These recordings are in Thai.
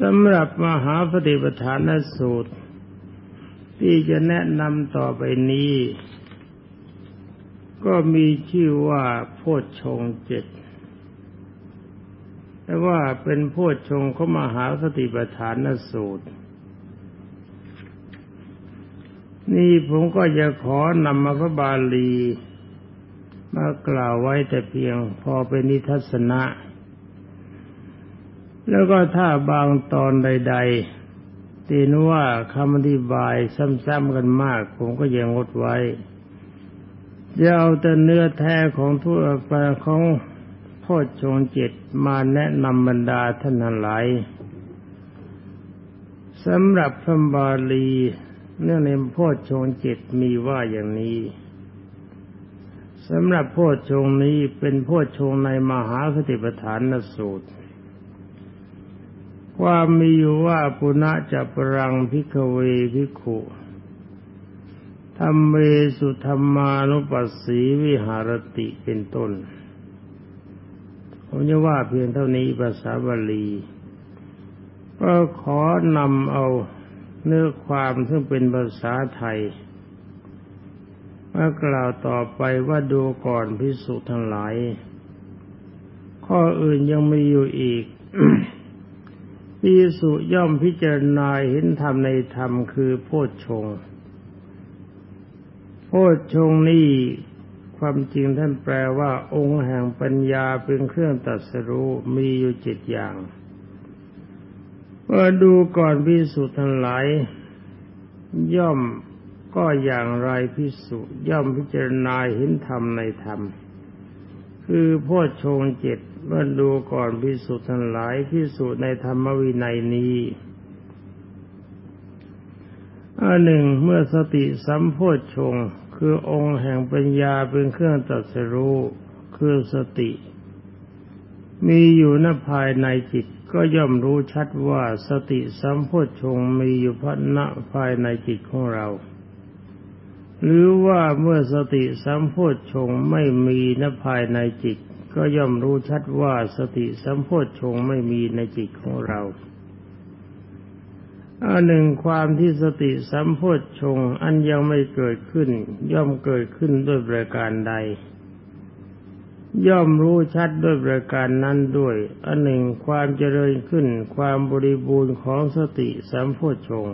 สำหรับมหาปฏิปทานสูตร ที่จะแนะนำต่อไปนี้ ก็มีชื่อว่าโพชฌงเจ็ดแต่ว่าเป็นโพชฌงของมหาสติปัฏฐานสูตร นี่ผมก็จะขอนำมาพระบาลี มากล่าวไว้แต่เพียงพอเป็นนิทัศนะ แล้วก็ถ้าบางตอนใด ๆ ตีนว่าคำอธิบายซ้ำๆกันมาก ผมก็ยังงดไว้จะเอาแต่เนื้อแท้ของทั่วไปของพ่อชงจิตมาแนะนำบรรดาท่านหลายสำหรับพระบาลีเนื่องในพ่อชงจิตมีว่าอย่างนี้สำหรับพ่อชงนี้เป็นพ่อชงในมหาคติปฐานนสูตร ความมีอยู่ว่าปุณะจะปรังพิกเวพิขุธรรมเมสุธรรมานุปัสสีวิหารติเป็นต้น ผมจะว่าเพียงเท่านี้ภาษาบาลี ก็ขอนำเอาเนื้อความซึ่งเป็นภาษาไทยมากล่าวต่อไปว่าดูก่อนพิสุทั้งหลาย ข้ออื่นยังมีอยู่อีก พิสุย่อมพิจารณาเห็นธรรมในธรรมคือโพชฌงโพชฌงนี่ความจริงท่านแปลว่า องค์แห่งปัญญาเป็นเครื่องตัดสรู้มีอยู่เจ็ดอย่างเมื่อดูก่อนพิสุทั้งหลาย ย่อมก็อย่างไรพิสุย่อมพิจารณาเห็นธรรมในธรรม คือโพชฌงเจ็ด ว่าดูก่อนพิสุทั้งหลายพิสุในธรรมวินัยนี้อันหนึ่งเมื่อสติสัมโพชฌงคือองค์แห่งปัญญาเป็นเครื่องตัดสรู้คือสติ มีอยู่ณภายในจิตก็ย่อมรู้ชัดว่าสติสัมโพชฌงมีอยู่พณภายในจิตของเรา หรือว่าเมื่อสติสัมโพชฌงไม่มีณภายในจิต ก็ย่อมรู้ชัดว่าสติสัมโพชฌงไม่มีในจิตของเราอันหนึ่งความที่สติสัมโพชฌงอันยังไม่เกิดขึ้น ย่อมเกิดขึ้นด้วยประการใด ย่อมรู้ชัดด้วยประการนั้นด้วย อันหนึ่งความเจริญขึ้น ความบริบูรณ์ของสติสัมโพชฌง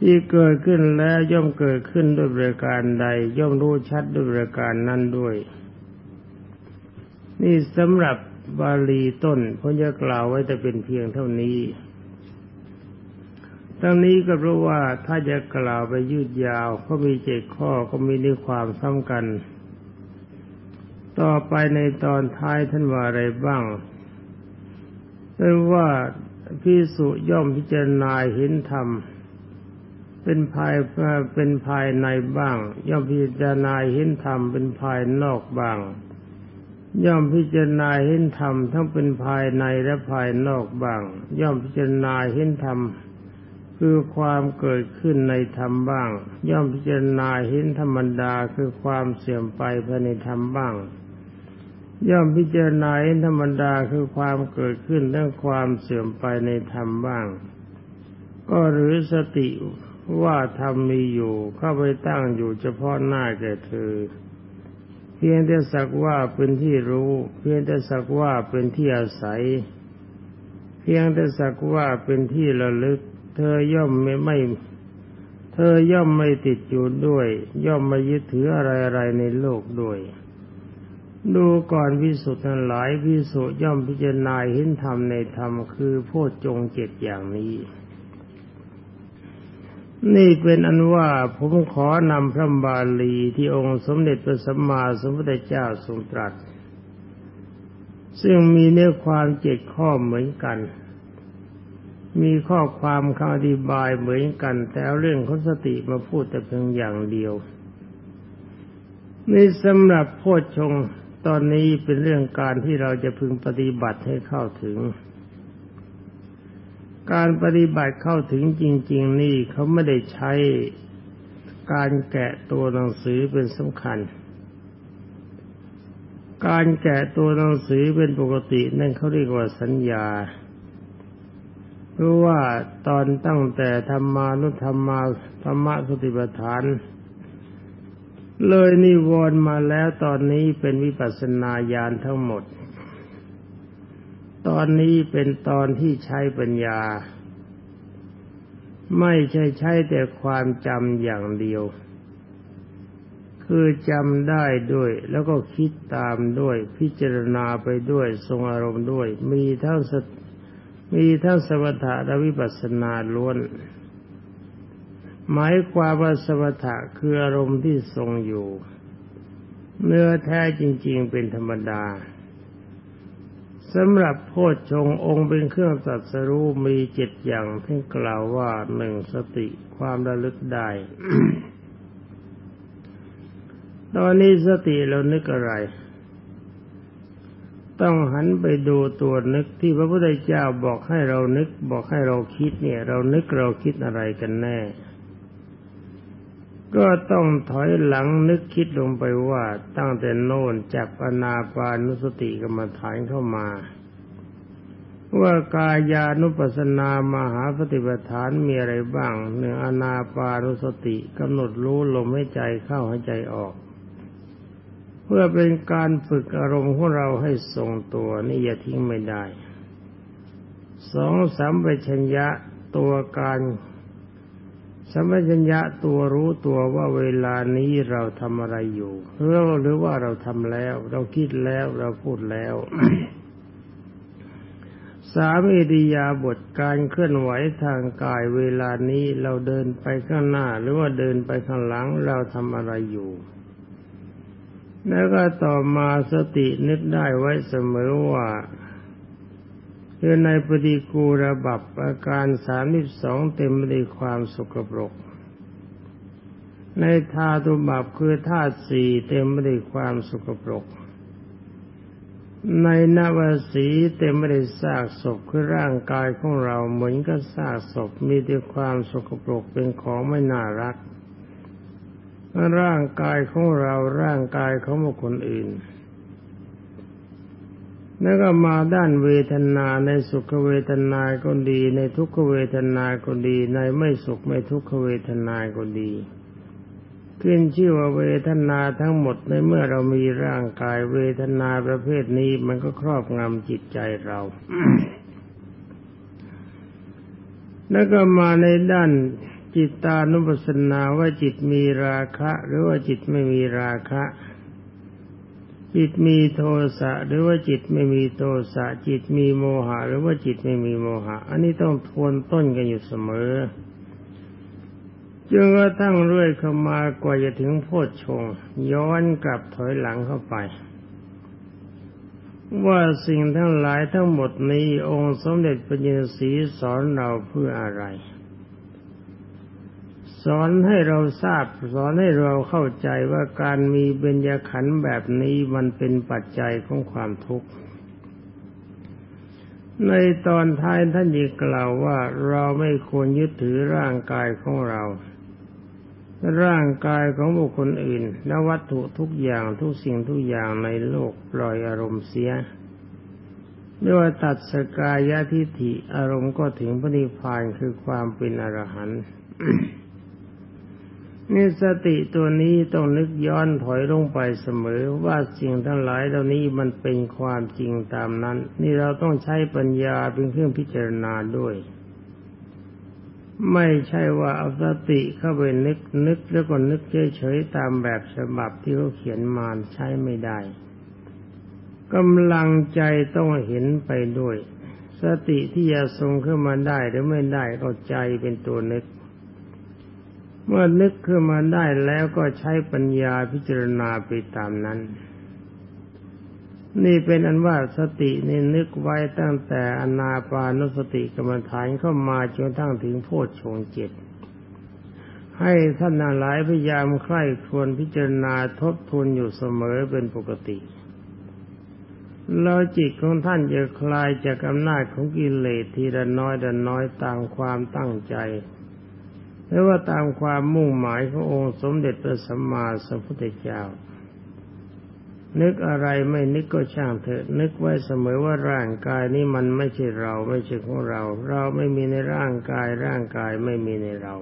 ที่เกิดขึ้นแล้วย่อมเกิดขึ้นด้วยประการใด ย่อมรู้ชัดด้วยประการนั้นด้วย นี่สำหรับบาลีต้นผมจะกล่าวไว้แต่เป็นเพียงเท่านี้ทั้งนี้ก็เพราะว่าถ้าจะกล่าวไปยืดยาวก็มีเจ็ดข้อก็มีในความซ้ำกัน ต่อไปในตอนท้ายท่านว่าอะไรบ้างเรียกว่าพิสุย่อมพิจารณาเห็นธรรม เป็นภายเป็นภายในบ้าง ย่อมพิจารณาเห็นธรรมเป็นภายนอกบ้าง ย่อมพิจารณาเห็นธรรมทั้งเป็นภายในและภายนอกบ้าง ย่อมพิจารณาเห็นธรรมคือความเกิดขึ้นในธรรมบ้าง ย่อมพิจารณาเห็นธรรมดาคือความเสื่อมไปภายในธรรมบ้าง ย่อมพิจารณาเห็นธรรมดาคือความเกิดขึ้นทั้งความเสื่อมไปในธรรมบ้าง ก็หรือสติว่าธรรมมีอยู่เข้าไปตั้งอยู่เฉพาะหน้าแก่เธอ เพียงแต่สักว่าเป็นที่รู้ เพียงแต่สักว่าเป็นที่อาศัย เพียงแต่สักว่าเป็นที่ระลึก เธอย่อมไม่ไม่ เธอย่อมไม่ติดอยู่ด้วย ย่อมไม่ยึดถืออะไรอะไรในโลกด้วย ดูก่อนพิสุทธิ์ทั้งหลายพิสุย่อมพิจารณาเห็นธรรมในธรรมคือโพชฌงเจ็ดอย่างนี้ นี่เป็นอันว่าผมขอนำพระบาลีที่องค์สมเด็จพระสัมมาสัมพุทธเจ้าทรงตรัส ซึ่งมีเนื้อความเจ็ดข้อเหมือนกัน มีข้อความคำอธิบายเหมือนกัน แต่เอาเรื่องของสติมาพูดแต่เพียงอย่างเดียวนี่สำหรับโพชฌงตอนนี้เป็นเรื่องการที่เราจะพึงปฏิบัติให้เข้าถึง การปฏิบัติเข้าถึงจริง ๆ นี่เขาไม่ได้ใช้การแกะตัวหนังสือเป็นสำคัญ การแกะตัวหนังสือเป็นปกตินั่นเขาเรียกว่าสัญญาเพรู้ว่าตอนตั้งแต่ธรรมานุธรรมาธรรมะสติปัฏฐาน เลยนิวรณ์มาแล้วตอนนี้เป็นวิปัสสนาญาณทั้งหมด ตอนนี้เป็นตอนที่ใช้ปัญญา ไม่ใช่ใช้แต่ความจำอย่างเดียว คือจำได้ด้วย แล้วก็คิดตามด้วย พิจารณาไปด้วยทรงอารมณ์ด้วย มีทั้งสมีทั้งสมถะและวิปัสสนาล้วน หมายความว่าสมถะคืออารมณ์ที่ทรงอยู่ เนื้อแท้จริง ๆ เป็นธรรมดา สำหรับโพชฌงองค์เป็นเครื่องตัดสรู้มีเจ็ดอย่างที่กล่าวว่าหนึ่งสติความระลึกได้ ตอนนี้สติเรานึกอะไร ต้องหันไปดูตัวนึกที่พระพุทธเจ้าบอกให้เรานึกบอกให้เราคิดเนี่ย เรานึกเราคิดอะไรกันแน่ ก็ต้องถอยหลังนึกคิดลงไปว่าตั้งแต่โน่นจากอนาปานุสติกรรมฐานเข้ามา ว่ากายานุปัสนามหาปฏิปทานมีอะไรบ้างหนึ่งอนาปานุสติกำหนดรู้ลมให้ใจเข้าให้ใจออก เพื่อเป็นการฝึกอารมณ์ของเราให้ทรงตัวนี่อย่าทิ้งไม่ได้สองสัมปชัญญะตัวการ สัมปชัญญะตัวรู้ตัวว่าเวลานี้เราทำอะไรอยู่หรือหรือว่าเราทำแล้ว เราคิดแล้วเราพูดแล้วสามอิริยาบถการเคลื่อนไหวทางกายเวลานี้เราเดินไปข้างหน้า หรือว่าเดินไปข้างหลังเราทำอะไรอยู่ แล้วก็ต่อมาสตินึกได้ไว้เสมอว่า คือในปฏิกูระบับอาการสามสิบสองเต็มไปด้วยความสกปรก ในธาตุบับคือธาตุสี่เต็มไปด้วยความสกปรก ในนวสีเต็มไปด้วยซากศพคือร่างกายของเราเหมือนกับซากศพมีแต่ความสกปรกเป็นของไม่น่ารัก ร่างกายของเราร่างกายของบุคคลอื่น แล้วก็มาด้านเวทนาในสุขเวทนาก็ดี ในทุกขเวทนาก็ดี ในไม่สุขไม่ทุกขเวทนาก็ดี ขึ้นชื่อว่าเวทนาทั้งหมดในเมื่อเรามีร่างกายเวทนาประเภทนี้มันก็ครอบงำจิตใจเรา แล้วก็มาในด้านจิตตานุปัสสนาว่าจิตมีราคะ หรือว่าจิตไม่มีราคะ จิตมีโทสะหรือว่าจิตไม่มีโทสะจิตมีโมหะหรือว่าจิตไม่มีโมหะ อันนี้ต้องทวนต้นกันอยู่เสมอจนกระทั่งเรื่อยเข้ามากว่าจะถึงโพชฌงย้อนกลับถอยหลังเข้าไป ว่าสิ่งทั้งหลายทั้งหมดนี้องค์สมเด็จพระยินสีสอนเราเพื่ออะไร อนให้เราทราบสอนให้เราเข้าใจว่าการมีเบญญขันธ์แบบนี้มันเป็นปัจจัยของความทุกข์ ในตอนท้ายท่านยีกล่าวว่าเราไม่ควรยึดถือร่างกายของเรา ร่างกายของบุคคลอื่น และวัตถุทุกอย่างทุกสิ่งทุกอย่างในโลกปล่อยอารมณ์เสียไม่ว่าตัดสกายะทิฏฐิอารมณ์ก็ถึงพระนิพพานคือความเป็นอรหันต์ นี่สติตัวนี้ต้องนึกย้อนถอยลงไปเสมอว่าสิ่งทั้งหลายเหล่านี้มันเป็นความจริงตามนั้น นี่เราต้องใช้ปัญญาเป็นเครื่องพิจารณาด้วย ไม่ใช่ว่าเอาสติเข้าไปนึกนึกแล้วก็นึกเฉยๆตามแบบฉบับที่เขาเขียนมาใช้ไม่ได้กำลังใจต้องเห็นไปด้วย สติที่จะทรงขึ้นมาได้หรือไม่ได้ก็ใจเป็นตัวนึก เมื่อนึกขึ้นมาได้แล้วก็ใช้ปัญญาพิจารณาไปตามนั้น นี่เป็นอันว่าสตินี่นึกไว้ตั้งแต่อนาปานุสติกรรมฐานเข้ามาจนทั้งถึงโพชฌงเจ็ดให้ท่านหลายพยายามใคร่ควรพิจารณาทบทวนอยู่เสมอเป็นปกติแล้วจิตของท่านจะคลายจากอำนาจของกิเลสทีละน้อยละน้อยตามความตั้งใจ หรือว่าตามความมุ่งหมายขององค์สมเด็จพระสัมมาสัมพุทธเจ้า นึกอะไรไม่นึกก็ช่างเถอะ นึกไว้เสมอว่าร่างกายนี้มันไม่ใช่เราไม่ใช่ของเรา เราไม่มีในร่างกาย ร่างกายไม่มีในเรา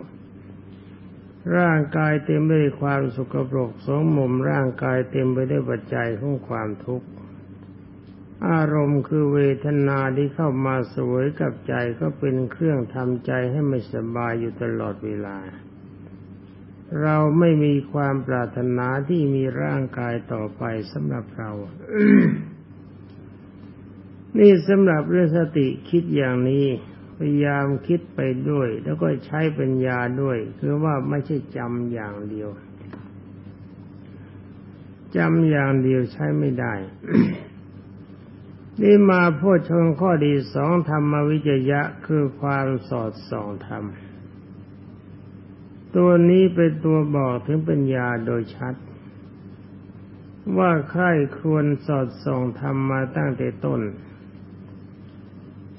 ร่างกายเต็มไปด้วยความสุขปรกสงมมร่างกายเต็มไปด้วยปัจจัยของความทุกข์ อารมณ์คือเวทนาที่เข้ามาสวยกับใจก็เป็นเครื่องทำใจให้ไม่สบายอยู่ตลอดเวลา เราไม่มีความปรารถนาที่มีร่างกายต่อไปสำหรับเรา นี่สำหรับเรื่องสติคิดอย่างนี้พยายามคิดไปด้วย แล้วก็ใช้ปัญญาด้วย คือว่าไม่ใช่จำอย่างเดียวจำอย่างเดียวใช้ไม่ได้ นี่มาพูดชงข้อดีสองธรรมวิจยะคือความสอดส่องธรรม ตัวนี้เป็นตัวบอกถึงปัญญาโดยชัด ว่าใครควรสอดส่องธรรมมาตั้งแต่ต้น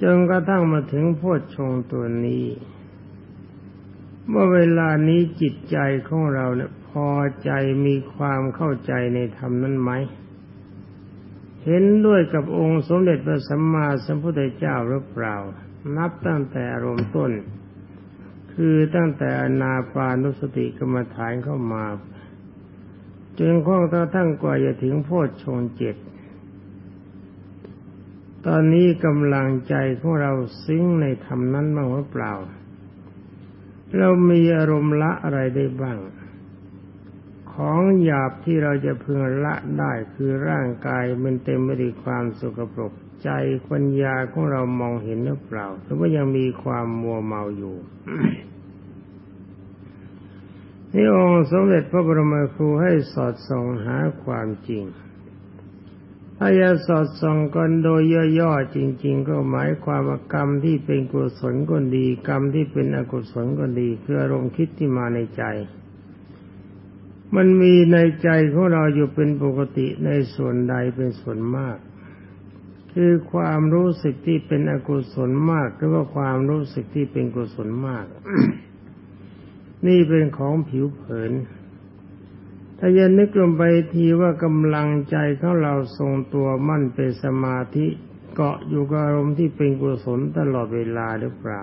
จนกระทั่งมาถึงโพชฌงตัวนี้ เมื่อเวลานี้จิตใจของเราเนี่ยพอใจมีความเข้าใจในธรรมนั้นไหม เห็นด้วยกับองค์สมเด็จพระสัมมาสัมพุทธเจ้าหรือเปล่า นับตั้งแต่อารมณ์ต้น คือตั้งแต่อนาปานุสติกรรมฐานเข้ามาจนข้องตาทั้งกว่าจะถึงโพชฌงเจ็ดตอนนี้กำลังใจของเราซึ้งในธรรมนั้นบ้างหรือเปล่า เรามีอารมณ์ละอะไรได้บ้าง ของหยาบที่เราจะพึงละได้คือร่างกายมันเต็มไปด้วยความสกปรกใจปัญญาของเรามองเห็นหรือเปล่าหรือว่ายังมีความมัวเมาอยู่นี่องค์สมเด็จพระบรมครูให้สอดส่องหาความจริง ถ้าจะสอดส่องกันโดยย่อๆจริง ๆ ก็หมายความว่ากรรมที่เป็นกุศลก็ดี กรรมที่เป็นอกุศลก็ดีคืออารมณ์คิดที่มาในใจ มันมีในใจของเราอยู่เป็นปกติในส่วนใดเป็นส่วนมาก คือความรู้สึกที่เป็นอกุศลมากหรือว่าความรู้สึกที่เป็นกุศลมาก นี่เป็นของผิวเผิน ถ้ายันนึกลงไปทีว่ากำลังใจของเราทรงตัวมั่นเป็นสมาธิเกาะอยู่กับอารมณ์ที่เป็นกุศลตลอดเวลาหรือเปล่า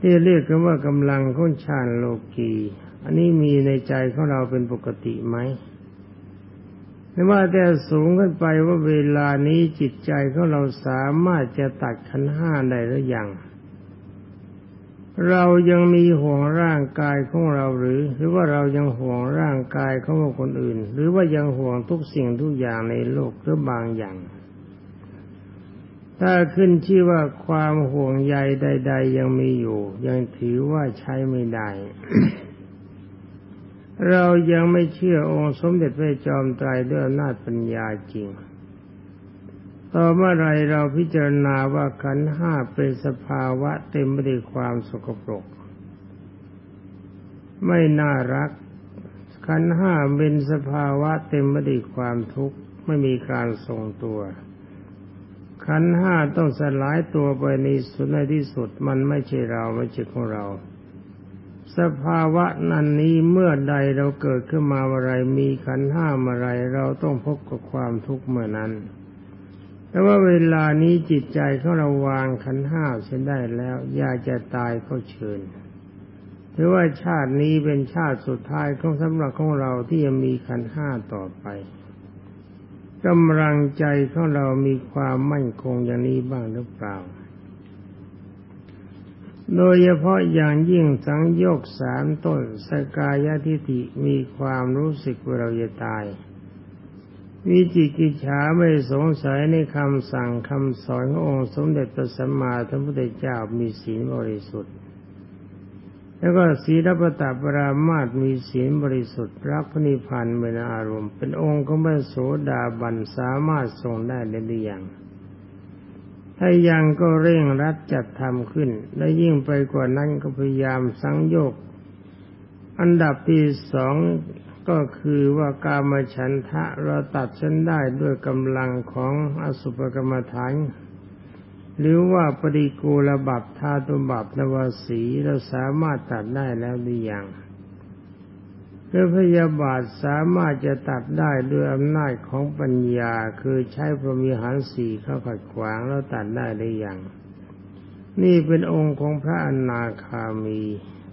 ที่เรียกกันว่ากำลังของฌานโลกี อันนี้มีในใจของเราเป็นปกติไหมไม่ว่าแต่สูงขึ้นไปว่าเวลานี้จิตใจของเราสามารถจะตัดขันห้าได้หรือยัง เรายังมีห่วงร่างกายของเราหรือ หรือว่าเรายังห่วงร่างกายของคนอื่น หรือว่ายังห่วงทุกสิ่งทุกอย่างในโลกหรือบางอย่าง ถ้าขึ้นชื่อว่าความห่วงใยใด ๆ ยังมีอยู่ ยังถือว่าใช้ไม่ได้ เรายังไม่เชื่อองค์สมเด็จพระจอมไตรด้วยอำนาจปัญญาจริง ต่อเมื่อไรเราพิจารณาว่าขันห้าเป็นสภาวะเต็มไปด้วยความสกปรก ไม่น่ารัก ขันห้าเป็นสภาวะเต็มไปด้วยความทุกข์ไม่มีการทรงตัว ขันห้าต้องสลายตัวไปในสุดในที่สุดมันไม่ใช่เราไม่ใช่ของเรา สภาวะนั้นนี้เมื่อใดเราเกิดขึ้นมาอะไรมีขันห้าอะไร เราต้องพบกับความทุกข์เมื่อนั้น แต่ว่าเวลานี้จิตใจของเราวางขันห้าเสียได้แล้วอยากจะตายก็เชิญถือว่าชาตินี้เป็นชาติสุดท้ายของสำหรับของเราที่ยังมีขันห้าต่อไปกำลังใจของเรามีความมั่นคงอย่างนี้บ้างหรือเปล่า โดยเฉพาะอย่างยิ่งสังโยกสามต้นสกายทิฏฐิมีความรู้สึกว่าเราจะตาย วิจิกิจฉาไม่สงสัยในคำสั่งคำสอนขององค์สมเด็จพระสัมมาสัมพุทธเจ้ามีศีลบริสุทธิ์ แล้วก็ศีลปตปรามาตมีศีลบริสุทธิ์รักพนิพพานเป็นอารมณ์ เป็นองค์ของพระโสดาบันสามารถทรงได้ในหรือยัง ถ้ายังก็เร่งรัดจัดทำขึ้น และยิ่งไปกว่านั้นก็พยายามสังโยก อันดับที่สองก็คือว่ากามฉันทะเราตัดฉันได้ด้วยกำลังของอสุภกรรมฐานหรือว่าปริกูลบับธาตุบับนวสีเราสามารถตัดได้แล้วหรือยัง คือพยาบาทสามารถจะตัดได้ด้วยอำนาจของปัญญาคือใช้พรหมีหารสี่เข้าขัดขวางแล้วตัดได้ได้อย่างนี่เป็นองค์ของพระอนาคามี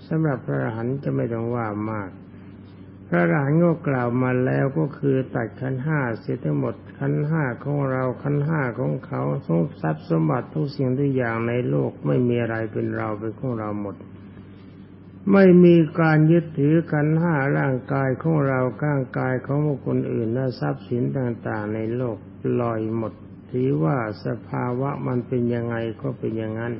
สำหรับพระอรหันต์จะไม่ต้องว่ามาก พระอรหันต์ก็กล่าวมาแล้วก็คือตัดขันห้าเสียทั้งหมดขันห้าของเราขันห้าของเขาทรัพย์สมบัติทุกสิ่งทุกอย่างในโลกไม่มีอะไรเป็นเราเป็นของเราหมด ไม่มีการยึดถือกันห้าร่างกายของเราข้างกายของบุคคลอื่นและทรัพย์สินต่างๆ ในโลกลอยหมด ถือว่าสภาวะมันเป็นยังไงก็เป็นอย่างนั้น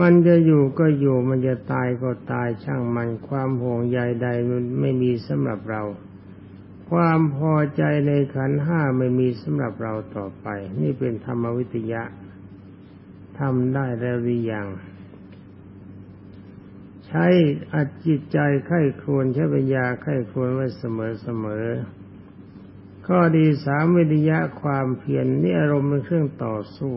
มันจะอยู่ก็อยู่มันจะตายก็ตายช่างมันความห่วงใยใดมันไม่มีสำหรับเรา ความพอใจในขันห้าไม่มีสำหรับเราต่อไป นี่เป็นธรรมวิทยะทำได้แล้วหรือยัง ใช้อัดจิตใจไข้ควรใช้ปัญญาไข้ควรไว้เสมอเสมอข้อดีสามวิทยะความเพียรนนี่อารมณ์เป็นเครื่องต่อสู้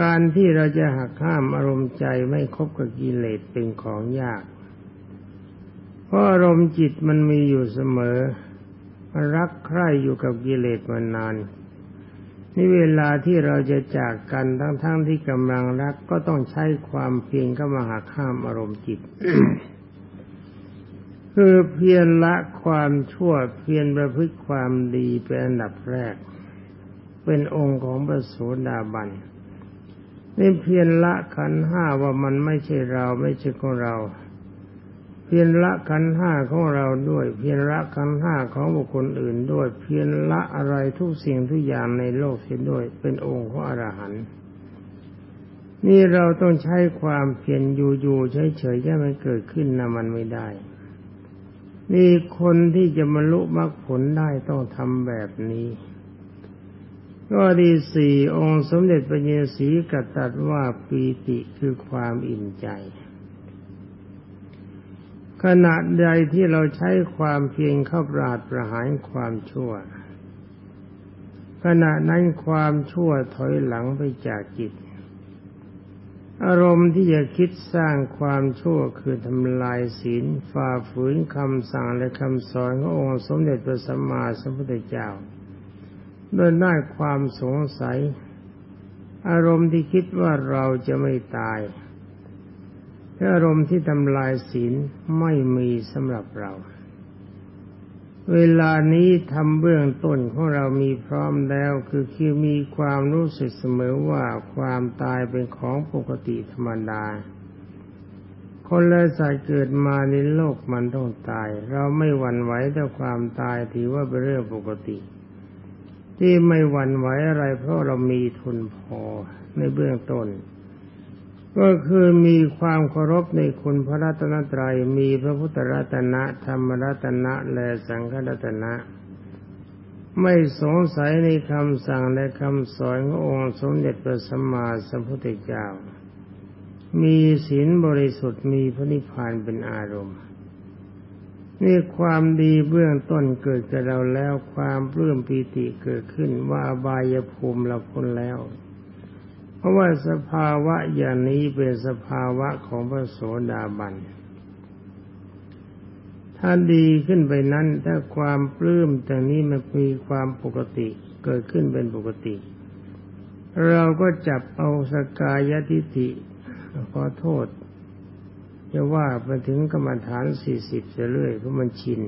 การที่เราจะหักห้ามอารมณ์ใจไม่คบกับกิเลสเป็นของยาก เพราะอารมณ์จิตมันมีอยู่เสมอ รักใคร่อยู่กับกิเลสมานาน นี่เวลาที่เราจะจากกันทั้งๆทที่กำลังรักก็ต้องใช้ความเพียรเข้ามาหักข้ามอารมณ์จิต คือเพียรละความชั่วเพียรประพฤติความดีเป็นอันดับแรก เป็นองค์ของพระโสดาบันนี่เพียรละขันห้าว่ามันไม่ใช่เราไม่ใช่ของเรา เพียรละขันห้าของเราด้วย เพียรละขันห้าของบุคคลอื่นด้วย เพียรละอะไรทุกสิ่งทุกอย่างในโลกเสียด้วย เป็นองค์ของอรหันต์นี่เราต้องใช้ความเพียรอยู่ๆเฉยๆแค่มันเกิดขึ้นนะมันไม่ได้ นี่คนที่จะบรรลุมรรคผลได้ต้องทำแบบนี้ก็ดีสี่องค์สมเด็จพระเยสีกัตตัดว่าปีติคือความอิ่มใจ ขณะใดที่เราใช้ความเพียรเข้าปราดประหารความชั่ว ขณะนั้นความชั่วถอยหลังไปจากจิต อารมณ์ที่จะคิดสร้างความชั่วคือทำลายศีลฝ่าฝืนคำสั่งและคำสอนขององค์สมเด็จพระสัมมาสัมพุทธเจ้าโดยได้ความสงสัย อารมณ์ที่คิดว่าเราจะไม่ตาย อารมณ์ที่ทำลายศีลไม่มีสำหรับเรา เวลานี้ทำเบื้องต้นของเรามีพร้อมแล้ว คือคือมีความรู้สึกเสมอว่าความตายเป็นของปกติธรรมดา คนและสัตว์เกิดมาในโลกมันต้องตาย เราไม่หวั่นไหวต่อความตายถือว่าเป็นเรื่องปกติ ที่ไม่หวั่นไหวอะไรเพราะเรามีทุนพอในเบื้องต้น ก็คือมีความเคารพในคุณพระรัตนตรัย มีพระพุทธรัตนะธรรมรัตนะและสังฆรัตนะไม่สงสัยในคำสั่งและคำสอนขององค์สมเด็จพระสัมมาสัมพุทธเจ้า มีศีลบริสุทธิ์มีพระนิพพานเป็นอารมณ์ นี่ความดีเบื้องต้นเกิดกับเราแล้วความปลื้มปีติเกิดขึ้นว่าบายภูมิเราพ้นแล้ว เพราะว่าสภาวะอย่างนี้เป็นสภาวะของพระโสดาบัน ถ้าดีขึ้นไปนั้นถ้าความปลื้มแต่นี้มันมีความปกติเกิดขึ้นเป็นปกติ เราก็จับเอาสกายทิฏฐิขอโทษจะว่าไปถึงกรรมฐานสี่สิบเรื่อยเพราะมันชิน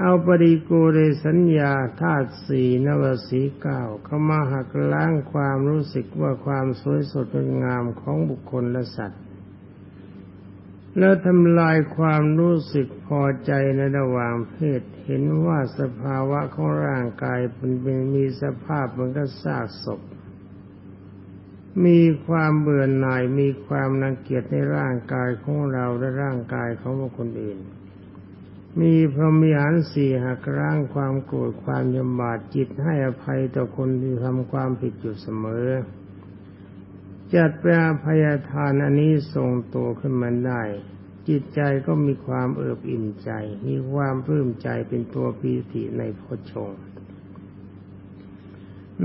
เอาปริโกเรสัญญาธาตุสี่นวสีเก้าเข้ามาหักล้างความรู้สึกว่าความสวยสดงดงามของบุคคลและสัตว์ แล้วทำลายความรู้สึกพอใจในระหว่างเพศเห็นว่าสภาวะของร่างกายเป็นเป็นมีสภาพมือนกับซากศพมีความเบื่อหน่ายมีความนังเกียจในร่างกายของเราและร่างกายของบุคคลอื่น มีพรหมีหารสี่หักร้างความโกรธความยำบาดจิตให้อภัยต่อคนที่ทำความผิดอยู่เสมอ จัดแปลพยาทานอันนี้ทรงตัวขึ้นมาได้ จิตใจก็มีความเอิบอิ่มใจ มีความปลื้มใจเป็นตัวปีติในพชง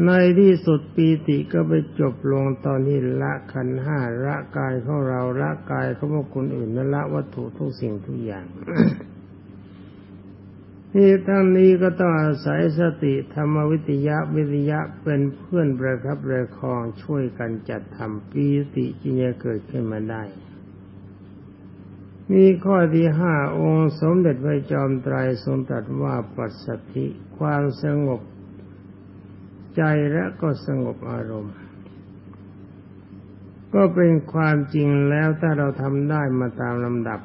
ในที่สุดปีติก็ไปจบลงตอนที่ละขันห้าละกายของเราละกายของคนอื่นละวัตถุทุกสิ่งทุกอย่าง นี่ทั้งนี้ก็ต้องอาศัยสติธรรมวิทยาวิทยาเป็นเพื่อนประคับประคองช่วยกันจัดทำปีติจึงจะเกิดขึ้นมาได้มีข้อที่ห้าองค์สมเด็จพระจอมไตรทรงตรัสว่าปัสสติความสงบใจและก็สงบอารมณ์ ก็เป็นความจริงแล้วถ้าเราทำได้มาตามลำดับ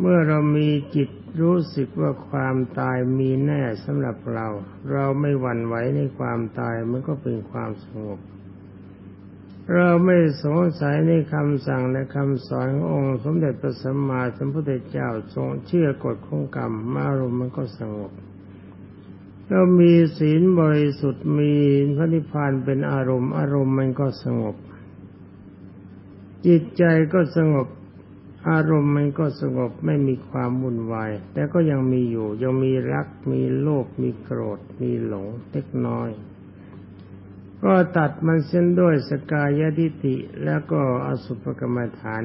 เมื่อเรามีจิต รู้สึกว่าความตายมีแน่สำหรับเรา เราไม่หวั่นไหวในความตายมันก็เป็นความสงบ เราไม่สงสัยในคำสั่งและคำสอนขององค์ สมเด็จพระสัมมาสัมพุทธเจ้าทรงเชื่อกฎของกรรมมารมมันก็สงบเรามีศีลบริสุทธิ์มีพระนิพพานเป็นอารมณ์ อารมณ์มันก็สงบ จิตใจก็สงบ อารมณ์มันก็สงบไม่มีความวุ่นวาย แต่ก็ยังมีอยู่ ยังมีรัก มีโลภมีโกรธ มีหลงเล็กน้อย ก็ตัดมันเส้นด้วยสกายทิฏฐิแล้วก็อสุภกรรมฐาน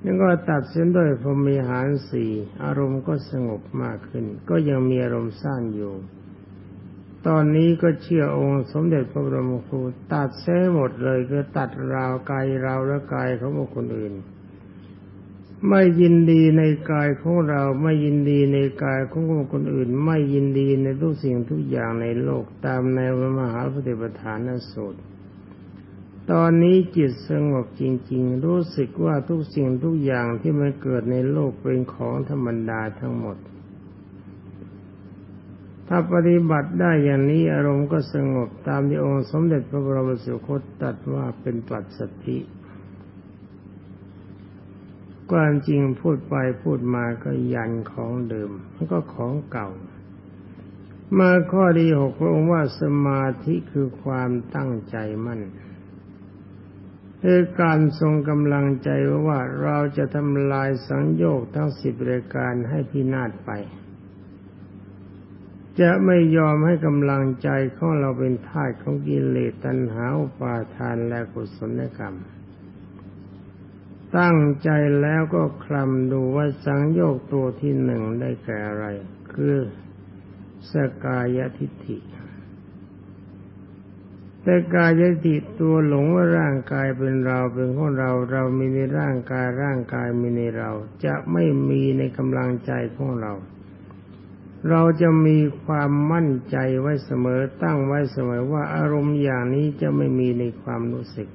แล้วก็ตัดเส้นด้วยพรมีหารสี่อารมณ์ก็สงบมากขึ้น ก็ยังมีอารมณ์สร้างอยู่ ตอนนี้ก็เชื่อองค์สมเด็จพระบรมครูตัดเส้หมดเลยคือตัดราวกายเราและกายของบุคคลอื่น ไม่ยินดีในกายของเราไม่ยินดีในกายของคคลอื่น ไม่ยินดีในทุกสิ่งทุกอย่างในโลกตามในวมหาปฏิปทานสูตรตอนนี้จิตสงบจริง ๆ รู้สึกว่าทุกสิ่งทุกอย่างที่มันเกิดในโลกเป็นของธรรมดาทั้งหมด ถ้าปฏิบัติได้อย่างนี้อารมณ์ก็สงบตามที่องค์สมเด็จพระบรมสุคตตัดว่าเป็นปัจสติ ความจริงพูดไปพูดมาก็ยันของเดิมมันก็ของเก่า มาข้อที่หกพระองค์ว่าสมาธิคือความตั้งใจมั่นคือการทรงกำลังใจว่าเราจะทำลายสังโยคทั้งสิบรายการให้พินาศไป จะไม่ยอมให้กำลังใจของเราเป็นทาสของกิเลสตัณหาอุปาทานและกุศลกรรม ตั้งใจแล้วก็คลำดูว่าสังโยกตัวที่หนึ่งได้แก่อะไร คือสกายทิฏฐิแต่กายติตัวหลงว่าร่างกายเป็นเราเป็นของเราเรามีในร่างกายร่างกายมีในเรา จะไม่มีในกำลังใจของเรา เราจะมีความมั่นใจไว้เสมอตั้งไว้เสมอว่าอารมณ์อย่างนี้จะไม่มีในความรู้สึก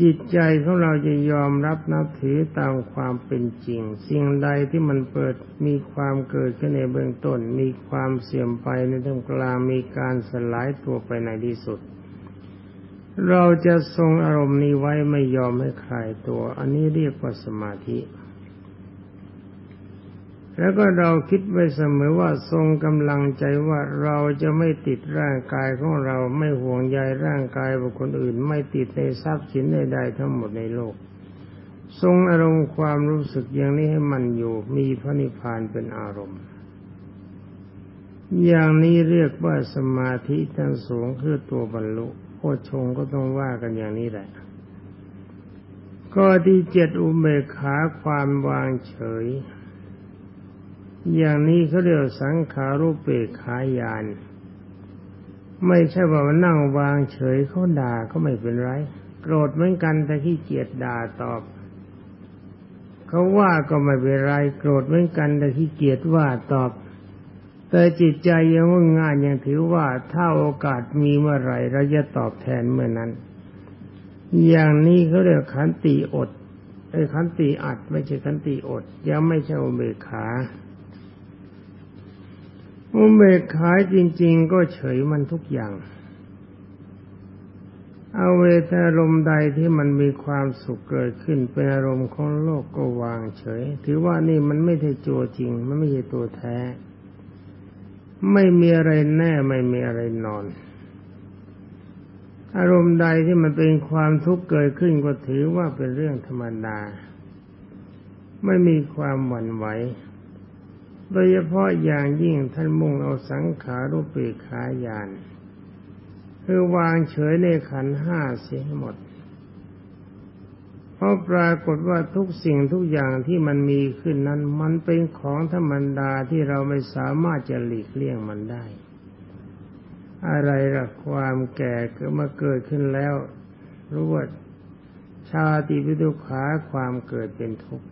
จิตใจของเราจะยอมรับนับถือตามความเป็นจริง สิ่งใดที่มันเปิดมีความเกิดขึ้นในเบื้องต้น มีความเสื่อมไปในท่ามกลางมีการสลายตัวไปในที่สุด เราจะทรงอารมณ์นี้ไว้ไม่ยอมให้คลายตัว อันนี้เรียกว่าสมาธิ แล้วก็เราคิดไว้เสมอว่าทรงกำลังใจว่าเราจะไม่ติดร่างกายของเราไม่ห่วงใยร่างกายบุคคลอื่น ไม่ติดในทรัพย์สินใดๆทั้งหมดในโลก ทรงอารมณ์ความรู้สึกอย่างนี้ให้มันอยู่มีพระนิพพานเป็นอารมณ์ อย่างนี้เรียกว่าสมาธิทั้งสูงคือตัวบรรลุโคชงก็ต้องว่ากันอย่างนี้แหละก็ที่เจ็ดอุเบกขาความวางเฉย อย่างนี้เขาเรียกสังขารุปเปกขายาน ไม่ใช่ว่ามันนั่งวางเฉยเขาด่าก็ไม่เป็นไร โกรธเหมือนกันแต่ขี้เกียจด่าตอบเขาว่าก็ไม่เป็นไร โกรธเหมือนกันแต่ขี้เกียจว่าตอบ แต่จิตใจยังงงานยังถือว่าถ้าโอกาสมีเมื่อไรเราจะตอบแทนเมื่อนั้น อย่างนี้เขาเรียกขันติอดไอ้ขันติอัดไม่ใช่ขันติอด ยังไม่ใช่อุเบกขา อุเบกขายจริง ๆ ก็เฉยมันทุกอย่าง เอาเวทอารมณ์ใดที่มันมีความสุขเกิดขึ้นเป็นอารมณ์ของโลกก็วางเฉย ถือว่านี่มันไม่ใช่ตัวจริง มันไม่ใช่ตัวแท้ ไม่มีอะไรแน่ไม่มีอะไรนอน อารมณ์ใดที่มันเป็นความทุกข์เกิดขึ้นก็ถือว่าเป็นเรื่องธรรมดา ไม่มีความหวั่นไหว โดยเฉพาะอย่างยิ่งท่านมุ่งเอาสังขารุปเปขายาน คือวางเฉยในขันห้าเสียหมด เพราะปรากฏว่าทุกสิ่งทุกอย่างที่มันมีขึ้นนั้น มันเป็นของธรรมดาที่เราไม่สามารถจะหลีกเลี่ยงมันได้ อะไรละความแก่ก็มาเกิดขึ้นแล้วรู้ว่าชาติวิทุขาความเกิดเป็นทุกข์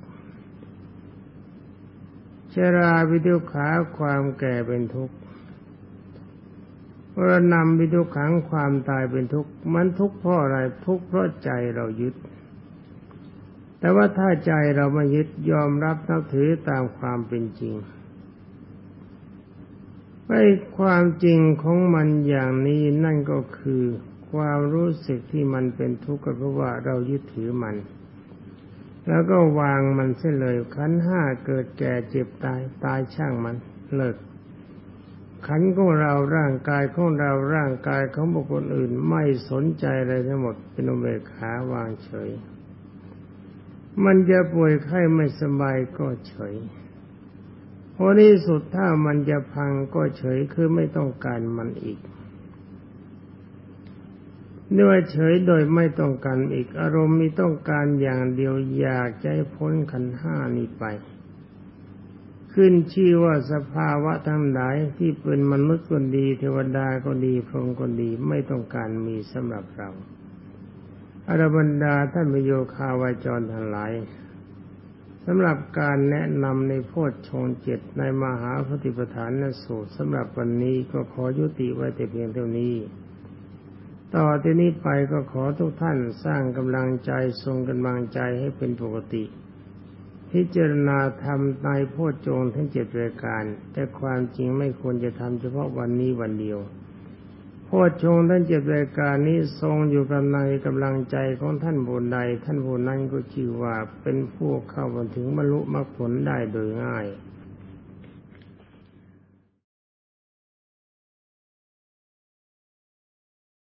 ชราวิทุขาความแก่เป็นทุกข์วรนำวิทุขังความตายเป็นทุกข์มันทุกข์เพราะอะไรทุกข์เพราะใจเรายึด แต่ว่าถ้าใจเราไม่ยึดยอมรับนับถือตามความเป็นจริงไอ้ความจริงของมันอย่างนี้นั่นก็คือ ความรู้สึกที่มันเป็นทุกข์ก็เพราะว่าเรายึดถือมัน แล้วก็วางมันเสียเลยขันห้าเกิดแก่เจ็บตายตายช่างมันเลิกขันของเราร่างกายของเราร่างกายของบุคคลอื่นไม่สนใจอะไรทั้งหมดเป็นอุเบกขาวางเฉย มันจะป่วยไข้ไม่สบายก็เฉยพอที่สุดถ้ามันจะพังก็เฉยคือไม่ต้องการมันอีก ด้วยเฉยโดยไม่ต้องการอีกอารมณ์มีต้องการอย่างเดียวอยากให้พ้นขันห้านี้ไป ขึ้นชื่อว่าสภาวะทั้งหลายที่เป็นมนุษย์ก็ดี เทวดาก็ดีพรหมก็ดีไม่ต้องการมีสำหรับเราอรบรรดาท่านมโยคาวาจรทั้งหลายสำหรับการแนะนำในโพชฌงเจ็ดในมหาปฏิปทานนสูตรสำหรับวันนี้ก็ขอยุติไว้แต่เพียงเท่านี้ ต่อที่นี้ไปก็ขอทุกท่านสร้างกำลังใจทรงกำลังใจให้เป็นปกติ พิจารณาทำในโพชฌงทั้งเจ็ดรายการ แต่ความจริงไม่ควรจะทำเฉพาะวันนี้วันเดียวโพชฌงทั้งเจ็ดรายการนี้ทรงอยู่กับในกำลังใจของท่านบุญใด ท่านบุญนั้นก็ชื่อว่าเป็นผู้เข้าถึงบรรลุมรรคผลได้โดยง่าย